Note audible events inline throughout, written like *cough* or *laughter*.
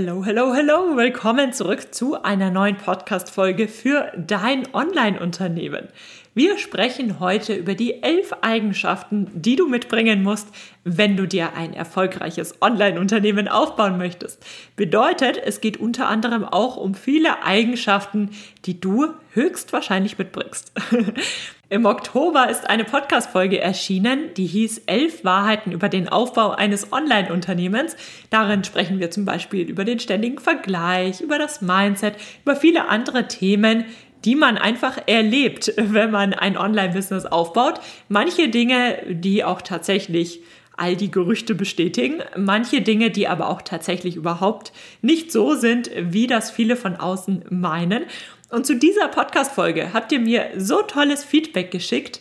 Hello, hello, hello. Willkommen zurück zu einer neuen Podcast-Folge für dein Online-Unternehmen. Wir sprechen heute über die elf Eigenschaften, die du mitbringen musst, wenn du dir ein erfolgreiches Online-Unternehmen aufbauen möchtest. Bedeutet, es geht unter anderem auch um viele Eigenschaften, die du höchstwahrscheinlich mitbringst. *laughs* Im Oktober ist eine Podcast-Folge erschienen, die hieß Elf Wahrheiten über den Aufbau eines Online-Unternehmens. Darin sprechen wir zum Beispiel über den ständigen Vergleich, über das Mindset, über viele andere Themen, die man einfach erlebt, *laughs* wenn man ein Online-Business aufbaut. Manche Dinge, die auch tatsächlich all die Gerüchte bestätigen, manche Dinge, die aber auch tatsächlich überhaupt nicht so sind, wie das viele von außen meinen. Und zu dieser Podcast-Folge habt ihr mir so tolles Feedback geschickt,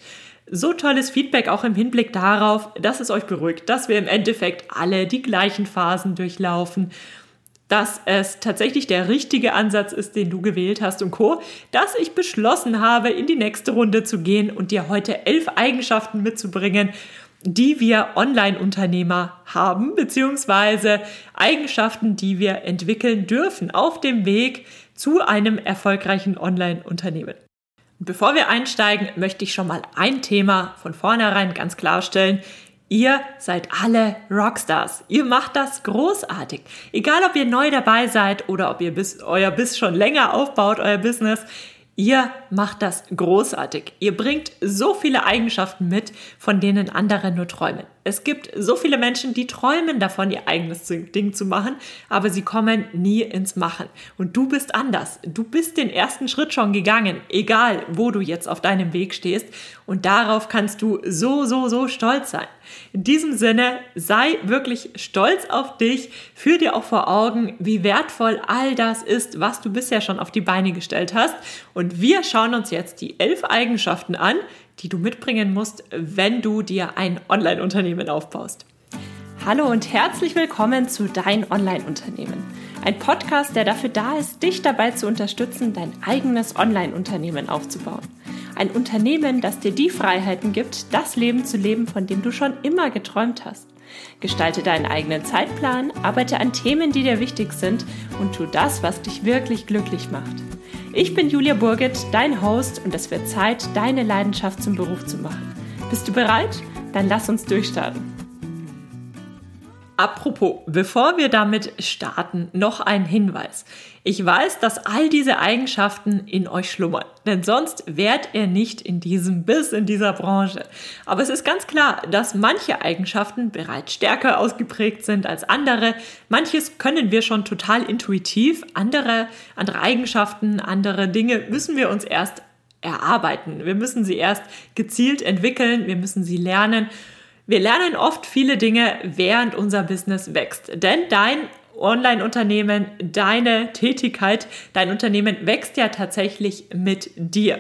so tolles Feedback auch im Hinblick darauf, dass es euch beruhigt, dass wir im Endeffekt alle die gleichen Phasen durchlaufen, dass es tatsächlich der richtige Ansatz ist, den du gewählt hast und Co., dass ich beschlossen habe, in die nächste Runde zu gehen und dir heute elf Eigenschaften mitzubringen, die wir Online-Unternehmer haben, beziehungsweise Eigenschaften, die wir entwickeln dürfen auf dem Weg zu einem erfolgreichen Online-Unternehmen. Bevor wir einsteigen, möchte ich schon mal ein Thema von vornherein ganz klarstellen. Ihr seid alle Rockstars. Ihr macht das großartig. Egal, ob ihr neu dabei seid oder ob ihr bis, euer Biss schon länger aufbaut, euer Business. Ihr macht das großartig. Ihr bringt so viele Eigenschaften mit, von denen andere nur träumen. Es gibt so viele Menschen, die träumen davon, ihr eigenes Ding zu machen, aber sie kommen nie ins Machen. Und du bist anders. Du bist den ersten Schritt schon gegangen, egal wo du jetzt auf deinem Weg stehst. Und darauf kannst du so, so, so stolz sein. In diesem Sinne, sei wirklich stolz auf dich, führ dir auch vor Augen, wie wertvoll all das ist, was du bisher schon auf die Beine gestellt hast. Und wir schauen uns jetzt die elf Eigenschaften an, die du mitbringen musst, wenn du dir ein Online-Unternehmen aufbaust. Hallo und herzlich willkommen zu Dein Online-Unternehmen. Ein Podcast, der dafür da ist, dich dabei zu unterstützen, dein eigenes Online-Unternehmen aufzubauen. Ein Unternehmen, das dir die Freiheiten gibt, das Leben zu leben, von dem du schon immer geträumt hast. Gestalte deinen eigenen Zeitplan, arbeite an Themen, die dir wichtig sind und tu das, was dich wirklich glücklich macht. Ich bin Julia Burget, dein Host und es wird Zeit, deine Leidenschaft zum Beruf zu machen. Bist du bereit? Dann lass uns durchstarten. Apropos, bevor wir damit starten, noch ein Hinweis. Ich weiß, dass all diese Eigenschaften in euch schlummern, denn sonst wärt ihr nicht in diesem Biss, in dieser Branche. Aber es ist ganz klar, dass manche Eigenschaften bereits stärker ausgeprägt sind als andere. Manches können wir schon total intuitiv, andere, andere Eigenschaften, andere Dinge müssen wir uns erst erarbeiten. Wir müssen sie erst gezielt entwickeln, wir müssen sie lernen. Wir lernen oft viele Dinge, während unser Business wächst. Denn dein Online-Unternehmen, deine Tätigkeit, dein Unternehmen wächst ja tatsächlich mit dir.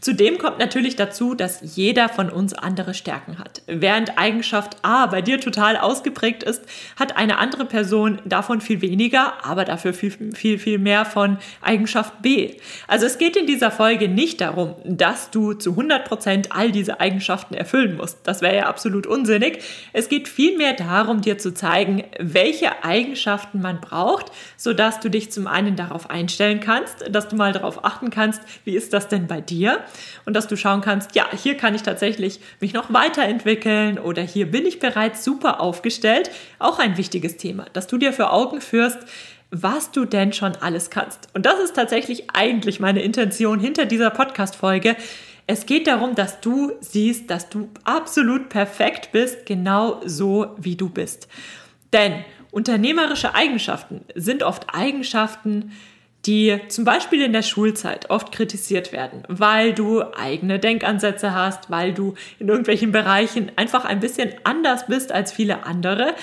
Zudem kommt natürlich dazu, dass jeder von uns andere Stärken hat. Während Eigenschaft A bei dir total ausgeprägt ist, hat eine andere Person davon viel weniger, aber dafür viel, viel, viel mehr von Eigenschaft B. Also es geht in dieser Folge nicht darum, dass du zu 100 Prozent all diese Eigenschaften erfüllen musst. Das wäre ja absolut unsinnig. Es geht vielmehr darum, dir zu zeigen, welche Eigenschaften man braucht, sodass du dich zum einen darauf einstellen kannst, dass du mal darauf achten kannst, wie ist das denn bei dir? Dir und dass du schauen kannst, ja, hier kann ich tatsächlich mich noch weiterentwickeln oder hier bin ich bereits super aufgestellt. Auch ein wichtiges Thema, dass du dir für Augen führst, was du denn schon alles kannst. Und das ist tatsächlich eigentlich meine Intention hinter dieser Podcast-Folge. Es geht darum, dass du siehst, dass du absolut perfekt bist, genau so wie du bist. Denn unternehmerische Eigenschaften sind oft Eigenschaften, die zum Beispiel in der Schulzeit oft kritisiert werden, weil du eigene Denkansätze hast, weil du in irgendwelchen Bereichen einfach ein bisschen anders bist als viele andere.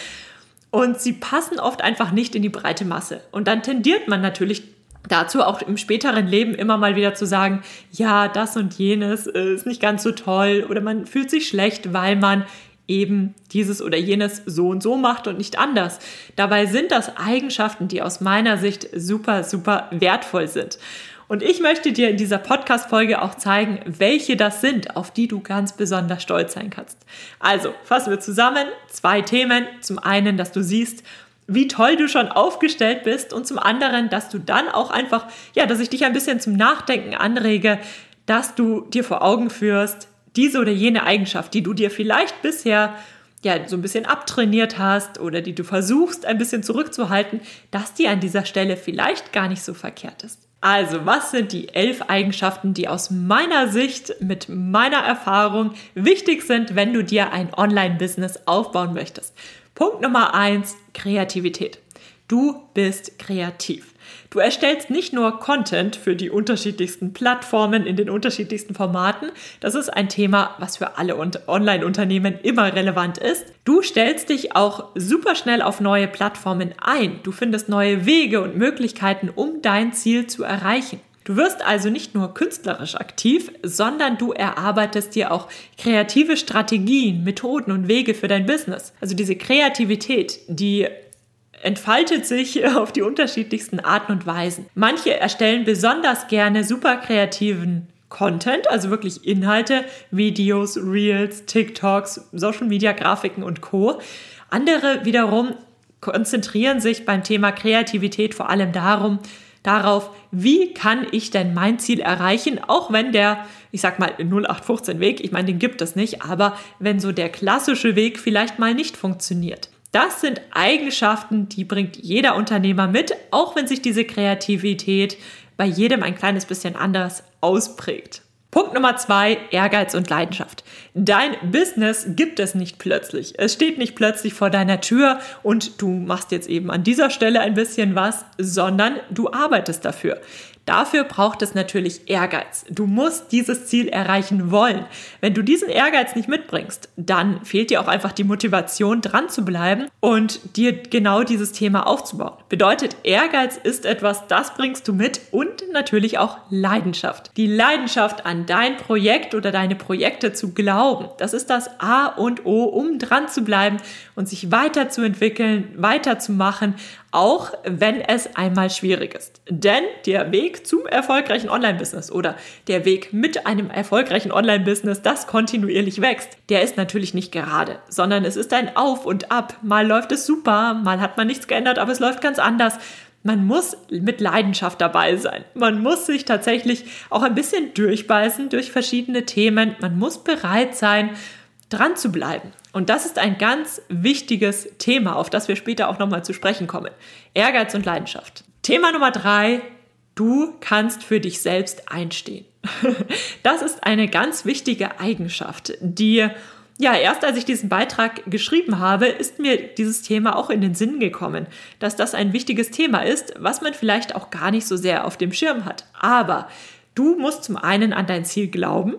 Und sie passen oft einfach nicht in die breite Masse. Und dann tendiert man natürlich dazu auch im späteren Leben immer mal wieder zu sagen, ja, das und jenes ist nicht ganz so toll oder man fühlt sich schlecht, weil man eben dieses oder jenes so und so macht und nicht anders. Dabei sind das Eigenschaften, die aus meiner Sicht super, super wertvoll sind. Und ich möchte dir in dieser Podcast-Folge auch zeigen, welche das sind, auf die du ganz besonders stolz sein kannst. Also, fassen wir zusammen. Zwei Themen. Zum einen, dass du siehst, wie toll du schon aufgestellt bist und zum anderen, dass du dann auch einfach, ja, dass ich dich ein bisschen zum Nachdenken anrege, dass du dir vor Augen führst, diese oder jene Eigenschaft, die du dir vielleicht bisher ja so ein bisschen abtrainiert hast oder die du versuchst ein bisschen zurückzuhalten, dass die an dieser Stelle vielleicht gar nicht so verkehrt ist. Also, was sind die elf Eigenschaften, die aus meiner Sicht mit meiner Erfahrung wichtig sind, wenn du dir ein Online-Business aufbauen möchtest? Punkt Nummer eins, Kreativität. Du bist kreativ. Du erstellst nicht nur Content für die unterschiedlichsten Plattformen in den unterschiedlichsten Formaten. Das ist ein Thema, was für alle Online-Unternehmen immer relevant ist. Du stellst dich auch super schnell auf neue Plattformen ein. Du findest neue Wege und Möglichkeiten, um dein Ziel zu erreichen. Du wirst also nicht nur künstlerisch aktiv, sondern du erarbeitest dir auch kreative Strategien, Methoden und Wege für dein Business. Also diese Kreativität, die entfaltet sich *laughs* auf die unterschiedlichsten Arten und Weisen. Manche erstellen besonders gerne super kreativen Content, also wirklich Inhalte, Videos, Reels, TikToks, Social Media Grafiken und Co. Andere wiederum konzentrieren sich beim Thema Kreativität vor allem darum, darauf, wie kann ich denn mein Ziel erreichen, auch wenn der, ich sag mal, 0815 Weg, ich meine, den gibt es nicht, aber wenn so der klassische Weg vielleicht mal nicht funktioniert. Das sind Eigenschaften, die bringt jeder Unternehmer mit, auch wenn sich diese Kreativität bei jedem ein kleines bisschen anders ausprägt. Punkt Nummer zwei, Ehrgeiz und Leidenschaft. Dein Business gibt es nicht plötzlich. Es steht nicht plötzlich vor deiner Tür und du machst jetzt eben an dieser Stelle ein bisschen was, sondern du arbeitest dafür. Dafür braucht es natürlich Ehrgeiz. Du musst dieses Ziel erreichen wollen. Wenn du diesen Ehrgeiz nicht mitbringst, dann fehlt dir auch einfach die Motivation, dran zu bleiben und dir genau dieses Thema aufzubauen. Bedeutet, Ehrgeiz ist etwas, das bringst du mit und natürlich auch Leidenschaft. Die Leidenschaft an dein Projekt oder deine Projekte zu glauben, das ist das A und O, um dran zu bleiben und sich weiterzuentwickeln, weiterzumachen, auch wenn es einmal schwierig ist. Denn der Weg zum erfolgreichen Online-Business oder der Weg mit einem erfolgreichen Online-Business, das kontinuierlich wächst, der ist natürlich nicht gerade, sondern es ist ein Auf und Ab. Mal läuft es super, mal hat man nichts geändert, aber es läuft ganz anders. Man muss mit Leidenschaft dabei sein. Man muss sich tatsächlich auch ein bisschen durchbeißen durch verschiedene Themen. Man muss bereit sein, dran zu bleiben. Und das ist ein ganz wichtiges Thema, auf das wir später auch nochmal zu sprechen kommen. Ehrgeiz und Leidenschaft. Thema Nummer drei, du kannst für dich selbst einstehen. *laughs* Das ist eine ganz wichtige Eigenschaft, die ja, erst als ich diesen Beitrag geschrieben habe, ist mir dieses Thema auch in den Sinn gekommen, dass das ein wichtiges Thema ist, was man vielleicht auch gar nicht so sehr auf dem Schirm hat. Aber du musst zum einen an dein Ziel glauben,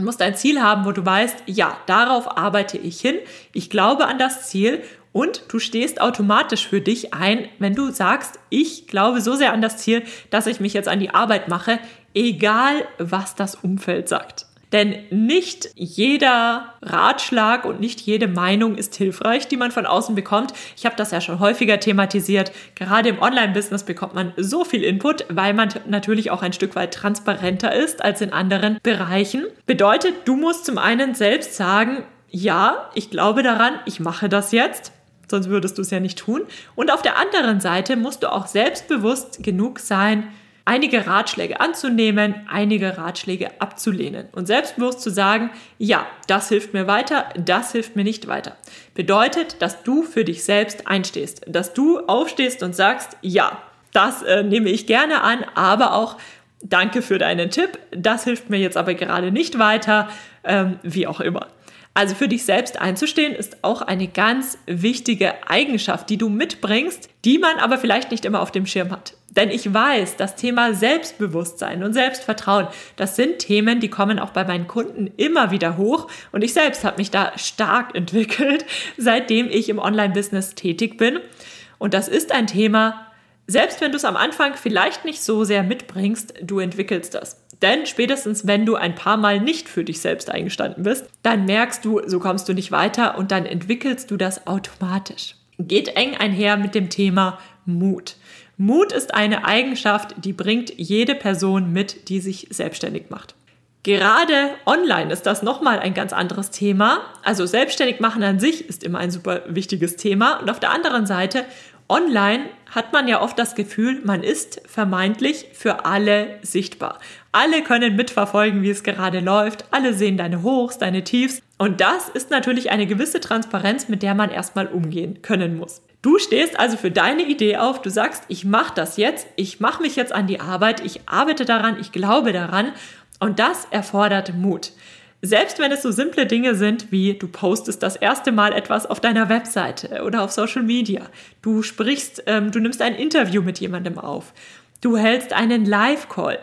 Du musst ein Ziel haben, wo du weißt, ja, darauf arbeite ich hin, ich glaube an das Ziel und du stehst automatisch für dich ein, wenn du sagst, ich glaube so sehr an das Ziel, dass ich mich jetzt an die Arbeit mache, egal was das Umfeld sagt. Denn nicht jeder Ratschlag und nicht jede Meinung ist hilfreich, die man von außen bekommt. Ich habe das ja schon häufiger thematisiert. Gerade im Online-Business bekommt man so viel Input, weil man natürlich auch ein Stück weit transparenter ist als in anderen Bereichen. Bedeutet, du musst zum einen selbst sagen, ja, ich glaube daran, ich mache das jetzt sonst würdest du es ja nicht tun. Und auf der anderen Seite musst du auch selbstbewusst genug sein, einige Ratschläge anzunehmen, einige Ratschläge abzulehnen und selbstbewusst zu sagen, ja, das hilft mir weiter, das hilft mir nicht weiter. Bedeutet, dass du für dich selbst einstehst, dass du aufstehst und sagst, ja, das äh, nehme ich gerne an, aber auch danke für deinen Tipp, das hilft mir jetzt aber gerade nicht weiter, ähm, wie auch immer. Also für dich selbst einzustehen ist auch eine ganz wichtige Eigenschaft, die du mitbringst, die man aber vielleicht nicht immer auf dem Schirm hat. Denn ich weiß, das Thema Selbstbewusstsein und Selbstvertrauen, das sind Themen, die kommen auch bei meinen Kunden immer wieder hoch. Und ich selbst habe mich da stark *laughs* entwickelt, seitdem ich im Online-Business tätig bin. Und das ist ein Thema, selbst wenn du es am Anfang vielleicht nicht so sehr mitbringst, du entwickelst das. Denn spätestens, wenn du ein paar Mal nicht für dich selbst eingestanden bist, dann merkst du, so kommst du nicht weiter und dann entwickelst du das automatisch. Geht eng einher mit dem Thema Mut. Mut ist eine Eigenschaft, die bringt jede Person mit, die sich selbstständig macht. Gerade online ist das nochmal ein ganz anderes Thema. Also selbstständig machen an sich ist immer ein super wichtiges Thema. Und auf der anderen Seite online hat man ja oft das Gefühl, man ist vermeintlich für alle sichtbar. Alle können mitverfolgen, wie es gerade läuft. Alle sehen deine Hochs, deine Tiefs. Und das ist natürlich eine gewisse Transparenz, mit der man erstmal umgehen können muss. Du stehst also für deine Idee auf, du sagst, ich mache das jetzt, ich mache mich jetzt an die Arbeit, ich arbeite daran, ich glaube daran. Und das erfordert Mut. Selbst wenn es so simple Dinge sind wie du postest das erste Mal etwas auf deiner Webseite oder auf Social Media, du sprichst, ähm, du nimmst ein Interview mit jemandem auf, du hältst einen Live-Call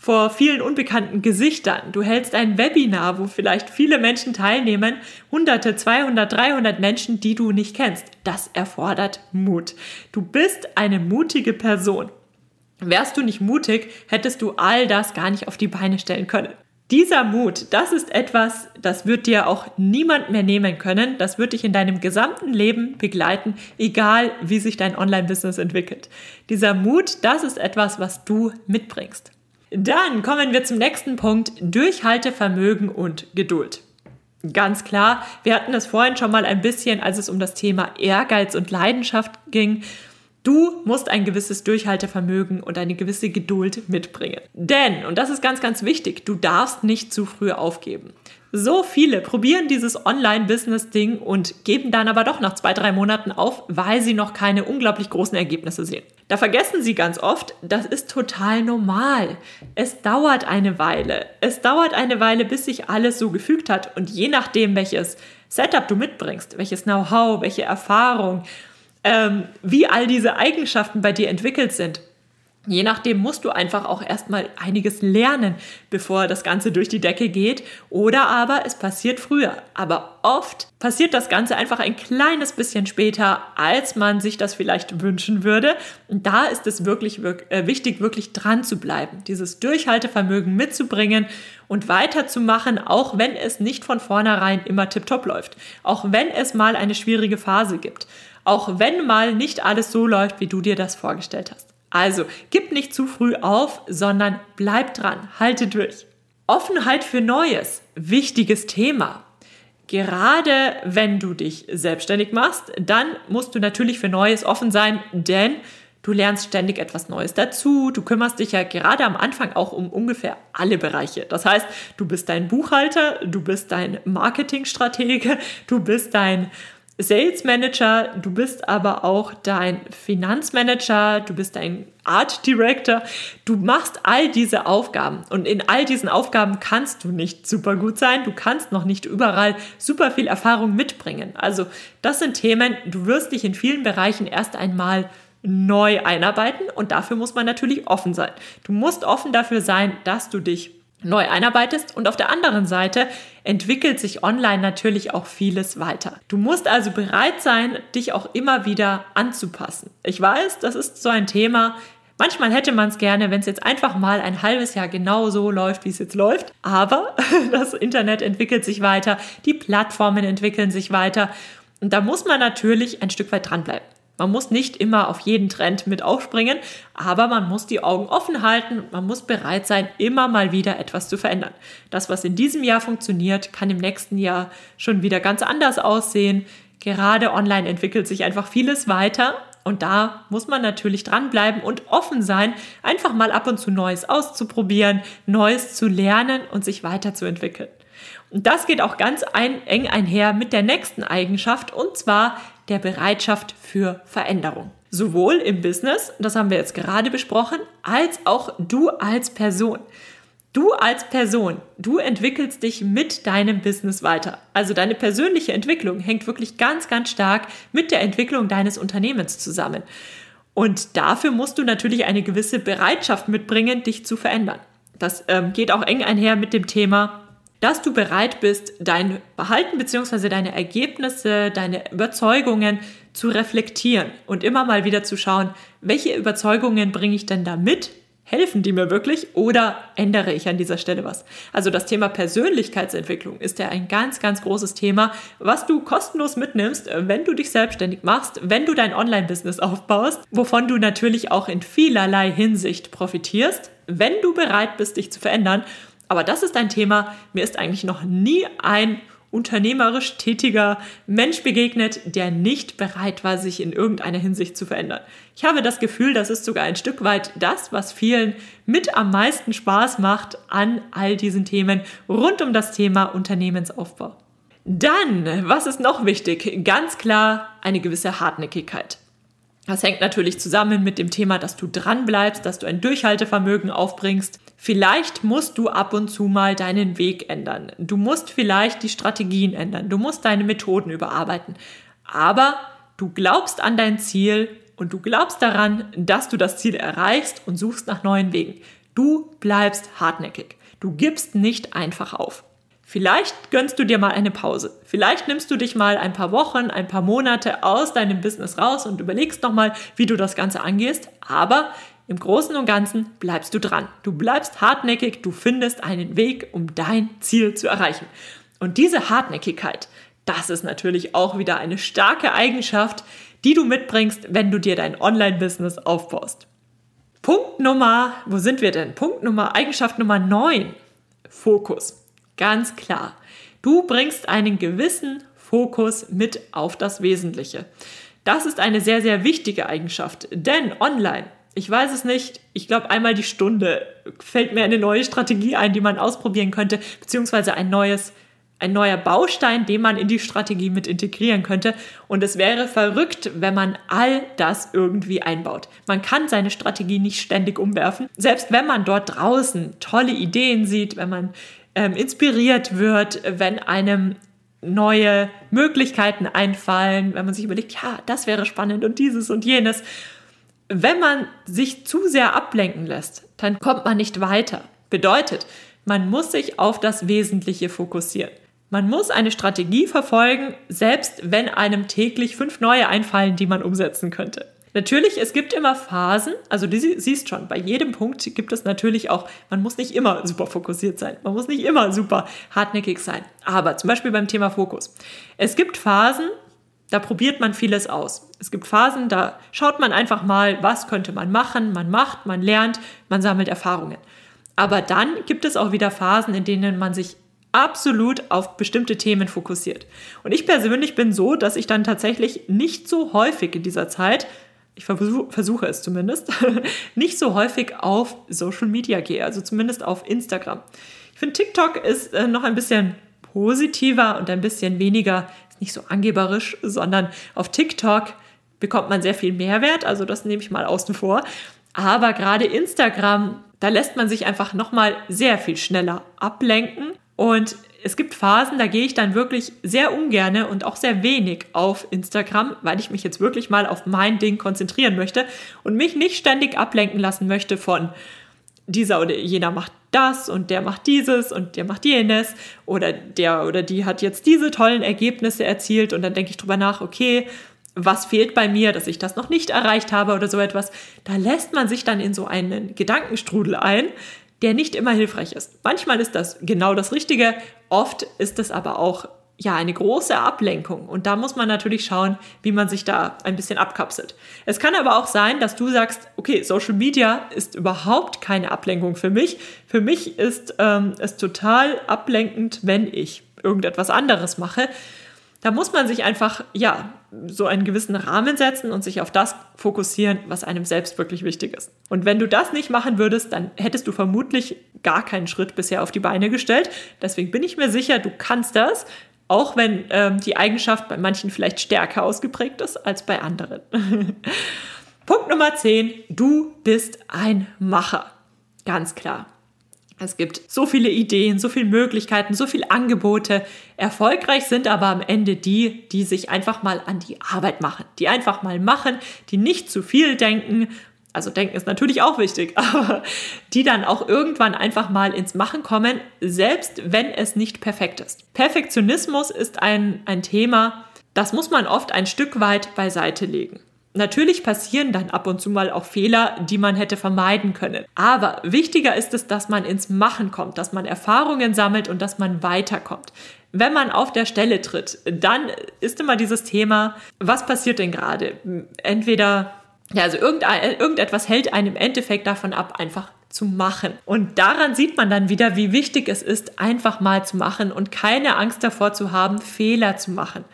vor vielen unbekannten Gesichtern, du hältst ein Webinar, wo vielleicht viele Menschen teilnehmen, hunderte, 200, 300 Menschen, die du nicht kennst. Das erfordert Mut. Du bist eine mutige Person. Wärst du nicht mutig, hättest du all das gar nicht auf die Beine stellen können. Dieser Mut, das ist etwas, das wird dir auch niemand mehr nehmen können. Das wird dich in deinem gesamten Leben begleiten, egal wie sich dein Online-Business entwickelt. Dieser Mut, das ist etwas, was du mitbringst. Dann kommen wir zum nächsten Punkt, Durchhaltevermögen und Geduld. Ganz klar, wir hatten es vorhin schon mal ein bisschen, als es um das Thema Ehrgeiz und Leidenschaft ging. Du musst ein gewisses Durchhaltevermögen und eine gewisse Geduld mitbringen. Denn, und das ist ganz, ganz wichtig, du darfst nicht zu früh aufgeben. So viele probieren dieses Online-Business-Ding und geben dann aber doch nach zwei, drei Monaten auf, weil sie noch keine unglaublich großen Ergebnisse sehen. Da vergessen sie ganz oft, das ist total normal. Es dauert eine Weile. Es dauert eine Weile, bis sich alles so gefügt hat. Und je nachdem, welches Setup du mitbringst, welches Know-how, welche Erfahrung, ähm, wie all diese Eigenschaften bei dir entwickelt sind. Je nachdem musst du einfach auch erstmal einiges lernen, bevor das Ganze durch die Decke geht. Oder aber es passiert früher. Aber oft passiert das Ganze einfach ein kleines bisschen später, als man sich das vielleicht wünschen würde. Und da ist es wirklich, wirklich äh, wichtig, wirklich dran zu bleiben, dieses Durchhaltevermögen mitzubringen und weiterzumachen, auch wenn es nicht von vornherein immer tiptop läuft. Auch wenn es mal eine schwierige Phase gibt auch wenn mal nicht alles so läuft, wie du dir das vorgestellt hast. Also, gib nicht zu früh auf, sondern bleib dran, halte durch. Offenheit für Neues, wichtiges Thema. Gerade wenn du dich selbstständig machst, dann musst du natürlich für Neues offen sein, denn du lernst ständig etwas Neues dazu. Du kümmerst dich ja gerade am Anfang auch um ungefähr alle Bereiche. Das heißt, du bist dein Buchhalter, du bist dein Marketingstratege, du bist dein Sales Manager, du bist aber auch dein Finanzmanager, du bist dein Art Director, du machst all diese Aufgaben und in all diesen Aufgaben kannst du nicht super gut sein, du kannst noch nicht überall super viel Erfahrung mitbringen. Also das sind Themen, du wirst dich in vielen Bereichen erst einmal neu einarbeiten und dafür muss man natürlich offen sein. Du musst offen dafür sein, dass du dich neu einarbeitest und auf der anderen Seite entwickelt sich online natürlich auch vieles weiter. Du musst also bereit sein, dich auch immer wieder anzupassen. Ich weiß, das ist so ein Thema, Manchmal hätte man es gerne, wenn es jetzt einfach mal ein halbes Jahr genau so läuft, wie es jetzt läuft. Aber *laughs* das Internet entwickelt sich weiter, die Plattformen entwickeln sich weiter. Und da muss man natürlich ein Stück weit dranbleiben. Man muss nicht immer auf jeden Trend mit aufspringen, aber man muss die Augen offen halten, man muss bereit sein, immer mal wieder etwas zu verändern. Das, was in diesem Jahr funktioniert, kann im nächsten Jahr schon wieder ganz anders aussehen. Gerade online entwickelt sich einfach vieles weiter und da muss man natürlich dranbleiben und offen sein, einfach mal ab und zu Neues auszuprobieren, Neues zu lernen und sich weiterzuentwickeln. Und das geht auch ganz ein, eng einher mit der nächsten Eigenschaft und zwar der Bereitschaft für Veränderung. Sowohl im Business, das haben wir jetzt gerade besprochen, als auch du als Person. Du als Person, du entwickelst dich mit deinem Business weiter. Also deine persönliche Entwicklung hängt wirklich ganz, ganz stark mit der Entwicklung deines Unternehmens zusammen. Und dafür musst du natürlich eine gewisse Bereitschaft mitbringen, dich zu verändern. Das ähm, geht auch eng einher mit dem Thema dass du bereit bist, dein Verhalten bzw. deine Ergebnisse, deine Überzeugungen zu reflektieren und immer mal wieder zu schauen, welche Überzeugungen bringe ich denn da mit? Helfen die mir wirklich oder ändere ich an dieser Stelle was? Also das Thema Persönlichkeitsentwicklung ist ja ein ganz, ganz großes Thema, was du kostenlos mitnimmst, wenn du dich selbstständig machst, wenn du dein Online-Business aufbaust, wovon du natürlich auch in vielerlei Hinsicht profitierst, wenn du bereit bist, dich zu verändern aber das ist ein Thema, mir ist eigentlich noch nie ein unternehmerisch tätiger Mensch begegnet, der nicht bereit war, sich in irgendeiner Hinsicht zu verändern. Ich habe das Gefühl, das ist sogar ein Stück weit das, was vielen mit am meisten Spaß macht an all diesen Themen rund um das Thema Unternehmensaufbau. Dann, was ist noch wichtig? Ganz klar eine gewisse Hartnäckigkeit. Das hängt natürlich zusammen mit dem Thema, dass du dran bleibst, dass du ein Durchhaltevermögen aufbringst. Vielleicht musst du ab und zu mal deinen Weg ändern. Du musst vielleicht die Strategien ändern. Du musst deine Methoden überarbeiten. Aber du glaubst an dein Ziel und du glaubst daran, dass du das Ziel erreichst und suchst nach neuen Wegen. Du bleibst hartnäckig. Du gibst nicht einfach auf. Vielleicht gönnst du dir mal eine Pause. Vielleicht nimmst du dich mal ein paar Wochen, ein paar Monate aus deinem Business raus und überlegst nochmal, wie du das Ganze angehst. Aber im Großen und Ganzen bleibst du dran. Du bleibst hartnäckig, du findest einen Weg, um dein Ziel zu erreichen. Und diese Hartnäckigkeit, das ist natürlich auch wieder eine starke Eigenschaft, die du mitbringst, wenn du dir dein Online-Business aufbaust. Punkt Nummer, wo sind wir denn? Punkt Nummer, Eigenschaft Nummer 9, Fokus. Ganz klar. Du bringst einen gewissen Fokus mit auf das Wesentliche. Das ist eine sehr, sehr wichtige Eigenschaft, denn online, ich weiß es nicht, ich glaube einmal die Stunde fällt mir eine neue Strategie ein, die man ausprobieren könnte, beziehungsweise ein neues ein neuer Baustein, den man in die Strategie mit integrieren könnte. Und es wäre verrückt, wenn man all das irgendwie einbaut. Man kann seine Strategie nicht ständig umwerfen. Selbst wenn man dort draußen tolle Ideen sieht, wenn man ähm, inspiriert wird, wenn einem neue Möglichkeiten einfallen, wenn man sich überlegt, ja, das wäre spannend und dieses und jenes. Wenn man sich zu sehr ablenken lässt, dann kommt man nicht weiter. Bedeutet, man muss sich auf das Wesentliche fokussieren. Man muss eine Strategie verfolgen, selbst wenn einem täglich fünf neue einfallen, die man umsetzen könnte. Natürlich, es gibt immer Phasen, also du siehst schon, bei jedem Punkt gibt es natürlich auch, man muss nicht immer super fokussiert sein, man muss nicht immer super hartnäckig sein. Aber zum Beispiel beim Thema Fokus. Es gibt Phasen, da probiert man vieles aus. Es gibt Phasen, da schaut man einfach mal, was könnte man machen, man macht, man lernt, man sammelt Erfahrungen. Aber dann gibt es auch wieder Phasen, in denen man sich absolut auf bestimmte Themen fokussiert. Und ich persönlich bin so, dass ich dann tatsächlich nicht so häufig in dieser Zeit ich versuche es zumindest, *laughs* nicht so häufig auf Social Media gehe, also zumindest auf Instagram. Ich finde, TikTok ist äh, noch ein bisschen positiver und ein bisschen weniger, ist nicht so angeberisch, sondern auf TikTok bekommt man sehr viel Mehrwert, also das nehme ich mal außen vor. Aber gerade Instagram, da lässt man sich einfach nochmal sehr viel schneller ablenken und es gibt Phasen, da gehe ich dann wirklich sehr ungerne und auch sehr wenig auf Instagram, weil ich mich jetzt wirklich mal auf mein Ding konzentrieren möchte und mich nicht ständig ablenken lassen möchte von dieser oder jener macht das und der macht dieses und der macht jenes oder der oder die hat jetzt diese tollen Ergebnisse erzielt und dann denke ich drüber nach, okay, was fehlt bei mir, dass ich das noch nicht erreicht habe oder so etwas. Da lässt man sich dann in so einen Gedankenstrudel ein, der nicht immer hilfreich ist. Manchmal ist das genau das Richtige, oft ist es aber auch ja eine große Ablenkung und da muss man natürlich schauen, wie man sich da ein bisschen abkapselt. Es kann aber auch sein, dass du sagst, okay, Social Media ist überhaupt keine Ablenkung für mich. Für mich ist ähm, es total ablenkend, wenn ich irgendetwas anderes mache da muss man sich einfach, ja, so einen gewissen Rahmen setzen und sich auf das fokussieren, was einem selbst wirklich wichtig ist. Und wenn du das nicht machen würdest, dann hättest du vermutlich gar keinen Schritt bisher auf die Beine gestellt. Deswegen bin ich mir sicher, du kannst das, auch wenn ähm, die Eigenschaft bei manchen vielleicht stärker ausgeprägt ist als bei anderen. *laughs* Punkt Nummer 10, du bist ein Macher. Ganz klar. Es gibt so viele Ideen, so viele Möglichkeiten, so viele Angebote. Erfolgreich sind aber am Ende die, die sich einfach mal an die Arbeit machen, die einfach mal machen, die nicht zu viel denken. Also denken ist natürlich auch wichtig, *laughs* aber die dann auch irgendwann einfach mal ins Machen kommen, selbst wenn es nicht perfekt ist. Perfektionismus ist ein, ein Thema, das muss man oft ein Stück weit beiseite legen. Natürlich passieren dann ab und zu mal auch Fehler, die man hätte vermeiden können. Aber wichtiger ist es, dass man ins Machen kommt, dass man Erfahrungen sammelt und dass man weiterkommt. Wenn man auf der Stelle tritt, dann ist immer dieses Thema, was passiert denn gerade? Entweder ja, also irgendetwas hält einen im Endeffekt davon ab, einfach zu machen. Und daran sieht man dann wieder, wie wichtig es ist, einfach mal zu machen und keine Angst davor zu haben, Fehler zu machen.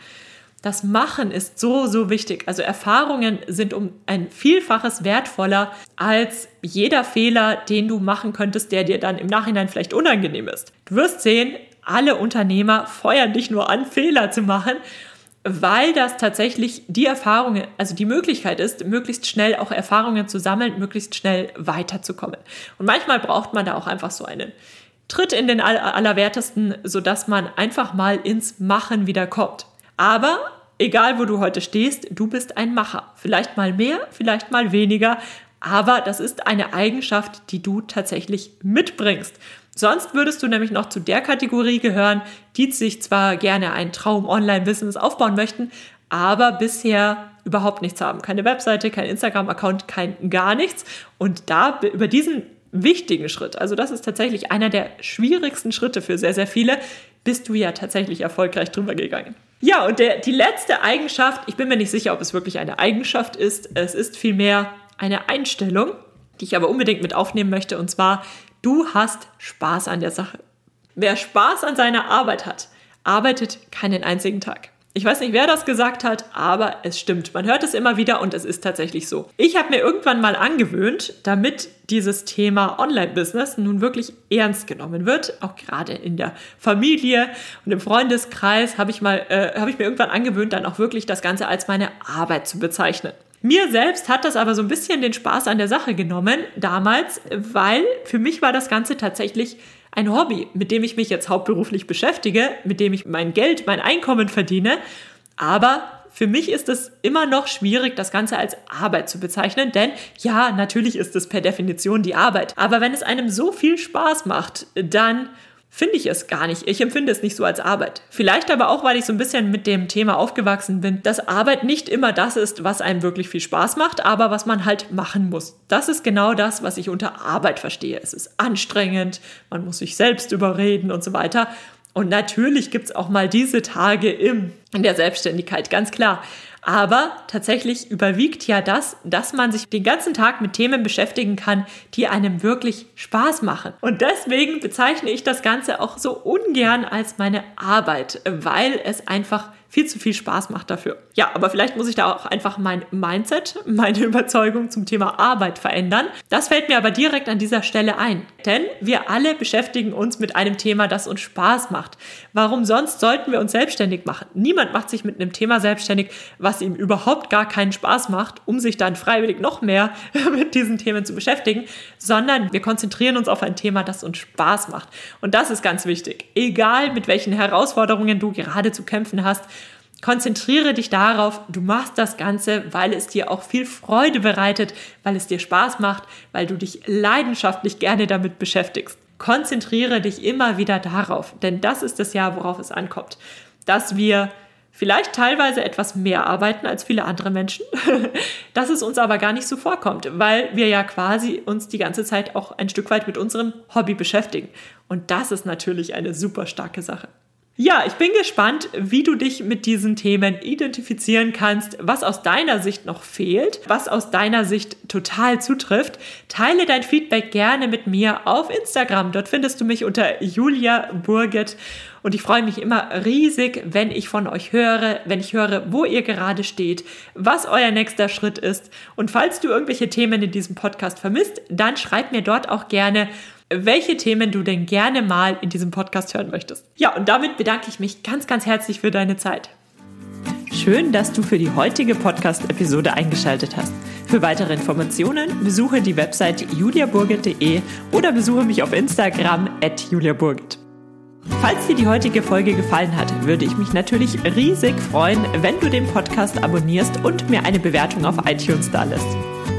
Das Machen ist so, so wichtig. Also Erfahrungen sind um ein Vielfaches wertvoller als jeder Fehler, den du machen könntest, der dir dann im Nachhinein vielleicht unangenehm ist. Du wirst sehen, alle Unternehmer feuern dich nur an, Fehler zu machen, weil das tatsächlich die Erfahrung, also die Möglichkeit ist, möglichst schnell auch Erfahrungen zu sammeln, möglichst schnell weiterzukommen. Und manchmal braucht man da auch einfach so einen Tritt in den Allerwertesten, sodass man einfach mal ins Machen wieder kommt. Aber egal, wo du heute stehst, du bist ein Macher. Vielleicht mal mehr, vielleicht mal weniger, aber das ist eine Eigenschaft, die du tatsächlich mitbringst. Sonst würdest du nämlich noch zu der Kategorie gehören, die sich zwar gerne ein Traum-Online-Business aufbauen möchten, aber bisher überhaupt nichts haben. Keine Webseite, kein Instagram-Account, kein gar nichts. Und da über diesen wichtigen Schritt, also das ist tatsächlich einer der schwierigsten Schritte für sehr, sehr viele, bist du ja tatsächlich erfolgreich drüber gegangen. Ja, und der, die letzte Eigenschaft, ich bin mir nicht sicher, ob es wirklich eine Eigenschaft ist, es ist vielmehr eine Einstellung, die ich aber unbedingt mit aufnehmen möchte, und zwar, du hast Spaß an der Sache. Wer Spaß an seiner Arbeit hat, arbeitet keinen einzigen Tag. Ich weiß nicht, wer das gesagt hat, aber es stimmt. Man hört es immer wieder und es ist tatsächlich so. Ich habe mir irgendwann mal angewöhnt, damit dieses Thema Online-Business nun wirklich ernst genommen wird, auch gerade in der Familie und im Freundeskreis, habe ich, äh, hab ich mir irgendwann angewöhnt, dann auch wirklich das Ganze als meine Arbeit zu bezeichnen. Mir selbst hat das aber so ein bisschen den Spaß an der Sache genommen damals, weil für mich war das Ganze tatsächlich ein Hobby, mit dem ich mich jetzt hauptberuflich beschäftige, mit dem ich mein Geld, mein Einkommen verdiene. Aber für mich ist es immer noch schwierig, das Ganze als Arbeit zu bezeichnen, denn ja, natürlich ist es per Definition die Arbeit. Aber wenn es einem so viel Spaß macht, dann finde ich es gar nicht. Ich empfinde es nicht so als Arbeit. Vielleicht aber auch, weil ich so ein bisschen mit dem Thema aufgewachsen bin, dass Arbeit nicht immer das ist, was einem wirklich viel Spaß macht, aber was man halt machen muss. Das ist genau das, was ich unter Arbeit verstehe. Es ist anstrengend, man muss sich selbst überreden und so weiter. Und natürlich gibt es auch mal diese Tage im, in der Selbstständigkeit, ganz klar. Aber tatsächlich überwiegt ja das, dass man sich den ganzen Tag mit Themen beschäftigen kann, die einem wirklich Spaß machen. Und deswegen bezeichne ich das Ganze auch so ungern als meine Arbeit, weil es einfach viel zu viel Spaß macht dafür. Ja, aber vielleicht muss ich da auch einfach mein Mindset, meine *laughs* Überzeugung zum Thema Arbeit verändern. Das fällt mir aber direkt an dieser Stelle ein. Denn wir alle beschäftigen uns mit einem Thema, das uns Spaß macht. Warum sonst sollten wir uns selbstständig machen? Niemand macht sich mit einem Thema selbstständig, was ihm überhaupt gar keinen Spaß macht, um sich dann freiwillig noch mehr *laughs* mit diesen Themen zu beschäftigen, sondern wir konzentrieren uns auf ein Thema, das uns Spaß macht. Und das ist ganz wichtig. Egal mit welchen Herausforderungen du gerade zu kämpfen hast, Konzentriere dich darauf, du machst das Ganze, weil es dir auch viel Freude bereitet, weil es dir Spaß macht, weil du dich leidenschaftlich gerne damit beschäftigst. Konzentriere dich immer wieder darauf, denn das ist das Jahr, worauf es ankommt. Dass wir vielleicht teilweise etwas mehr arbeiten als viele andere Menschen, *laughs* dass es uns aber gar nicht so vorkommt, weil wir ja quasi uns die ganze Zeit auch ein Stück weit mit unserem Hobby beschäftigen. Und das ist natürlich eine super starke Sache. Ja, ich bin gespannt, wie du dich mit diesen Themen identifizieren kannst, was aus deiner Sicht noch fehlt, was aus deiner Sicht total zutrifft. Teile dein Feedback gerne mit mir auf Instagram. Dort findest du mich unter Julia Burget. Und ich freue mich immer riesig, wenn ich von euch höre, wenn ich höre, wo ihr gerade steht, was euer nächster Schritt ist. Und falls du irgendwelche Themen in diesem Podcast vermisst, dann schreib mir dort auch gerne welche Themen du denn gerne mal in diesem Podcast hören möchtest. Ja, und damit bedanke ich mich ganz, ganz herzlich für deine Zeit. Schön, dass du für die heutige Podcast-Episode eingeschaltet hast. Für weitere Informationen besuche die Website juliaburget.de oder besuche mich auf Instagram at juliaburget. Falls dir die heutige Folge gefallen hat, würde ich mich natürlich riesig freuen, wenn du den Podcast abonnierst und mir eine Bewertung auf iTunes da lässt.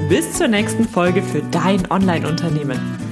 Bis zur nächsten Folge für dein Online-Unternehmen.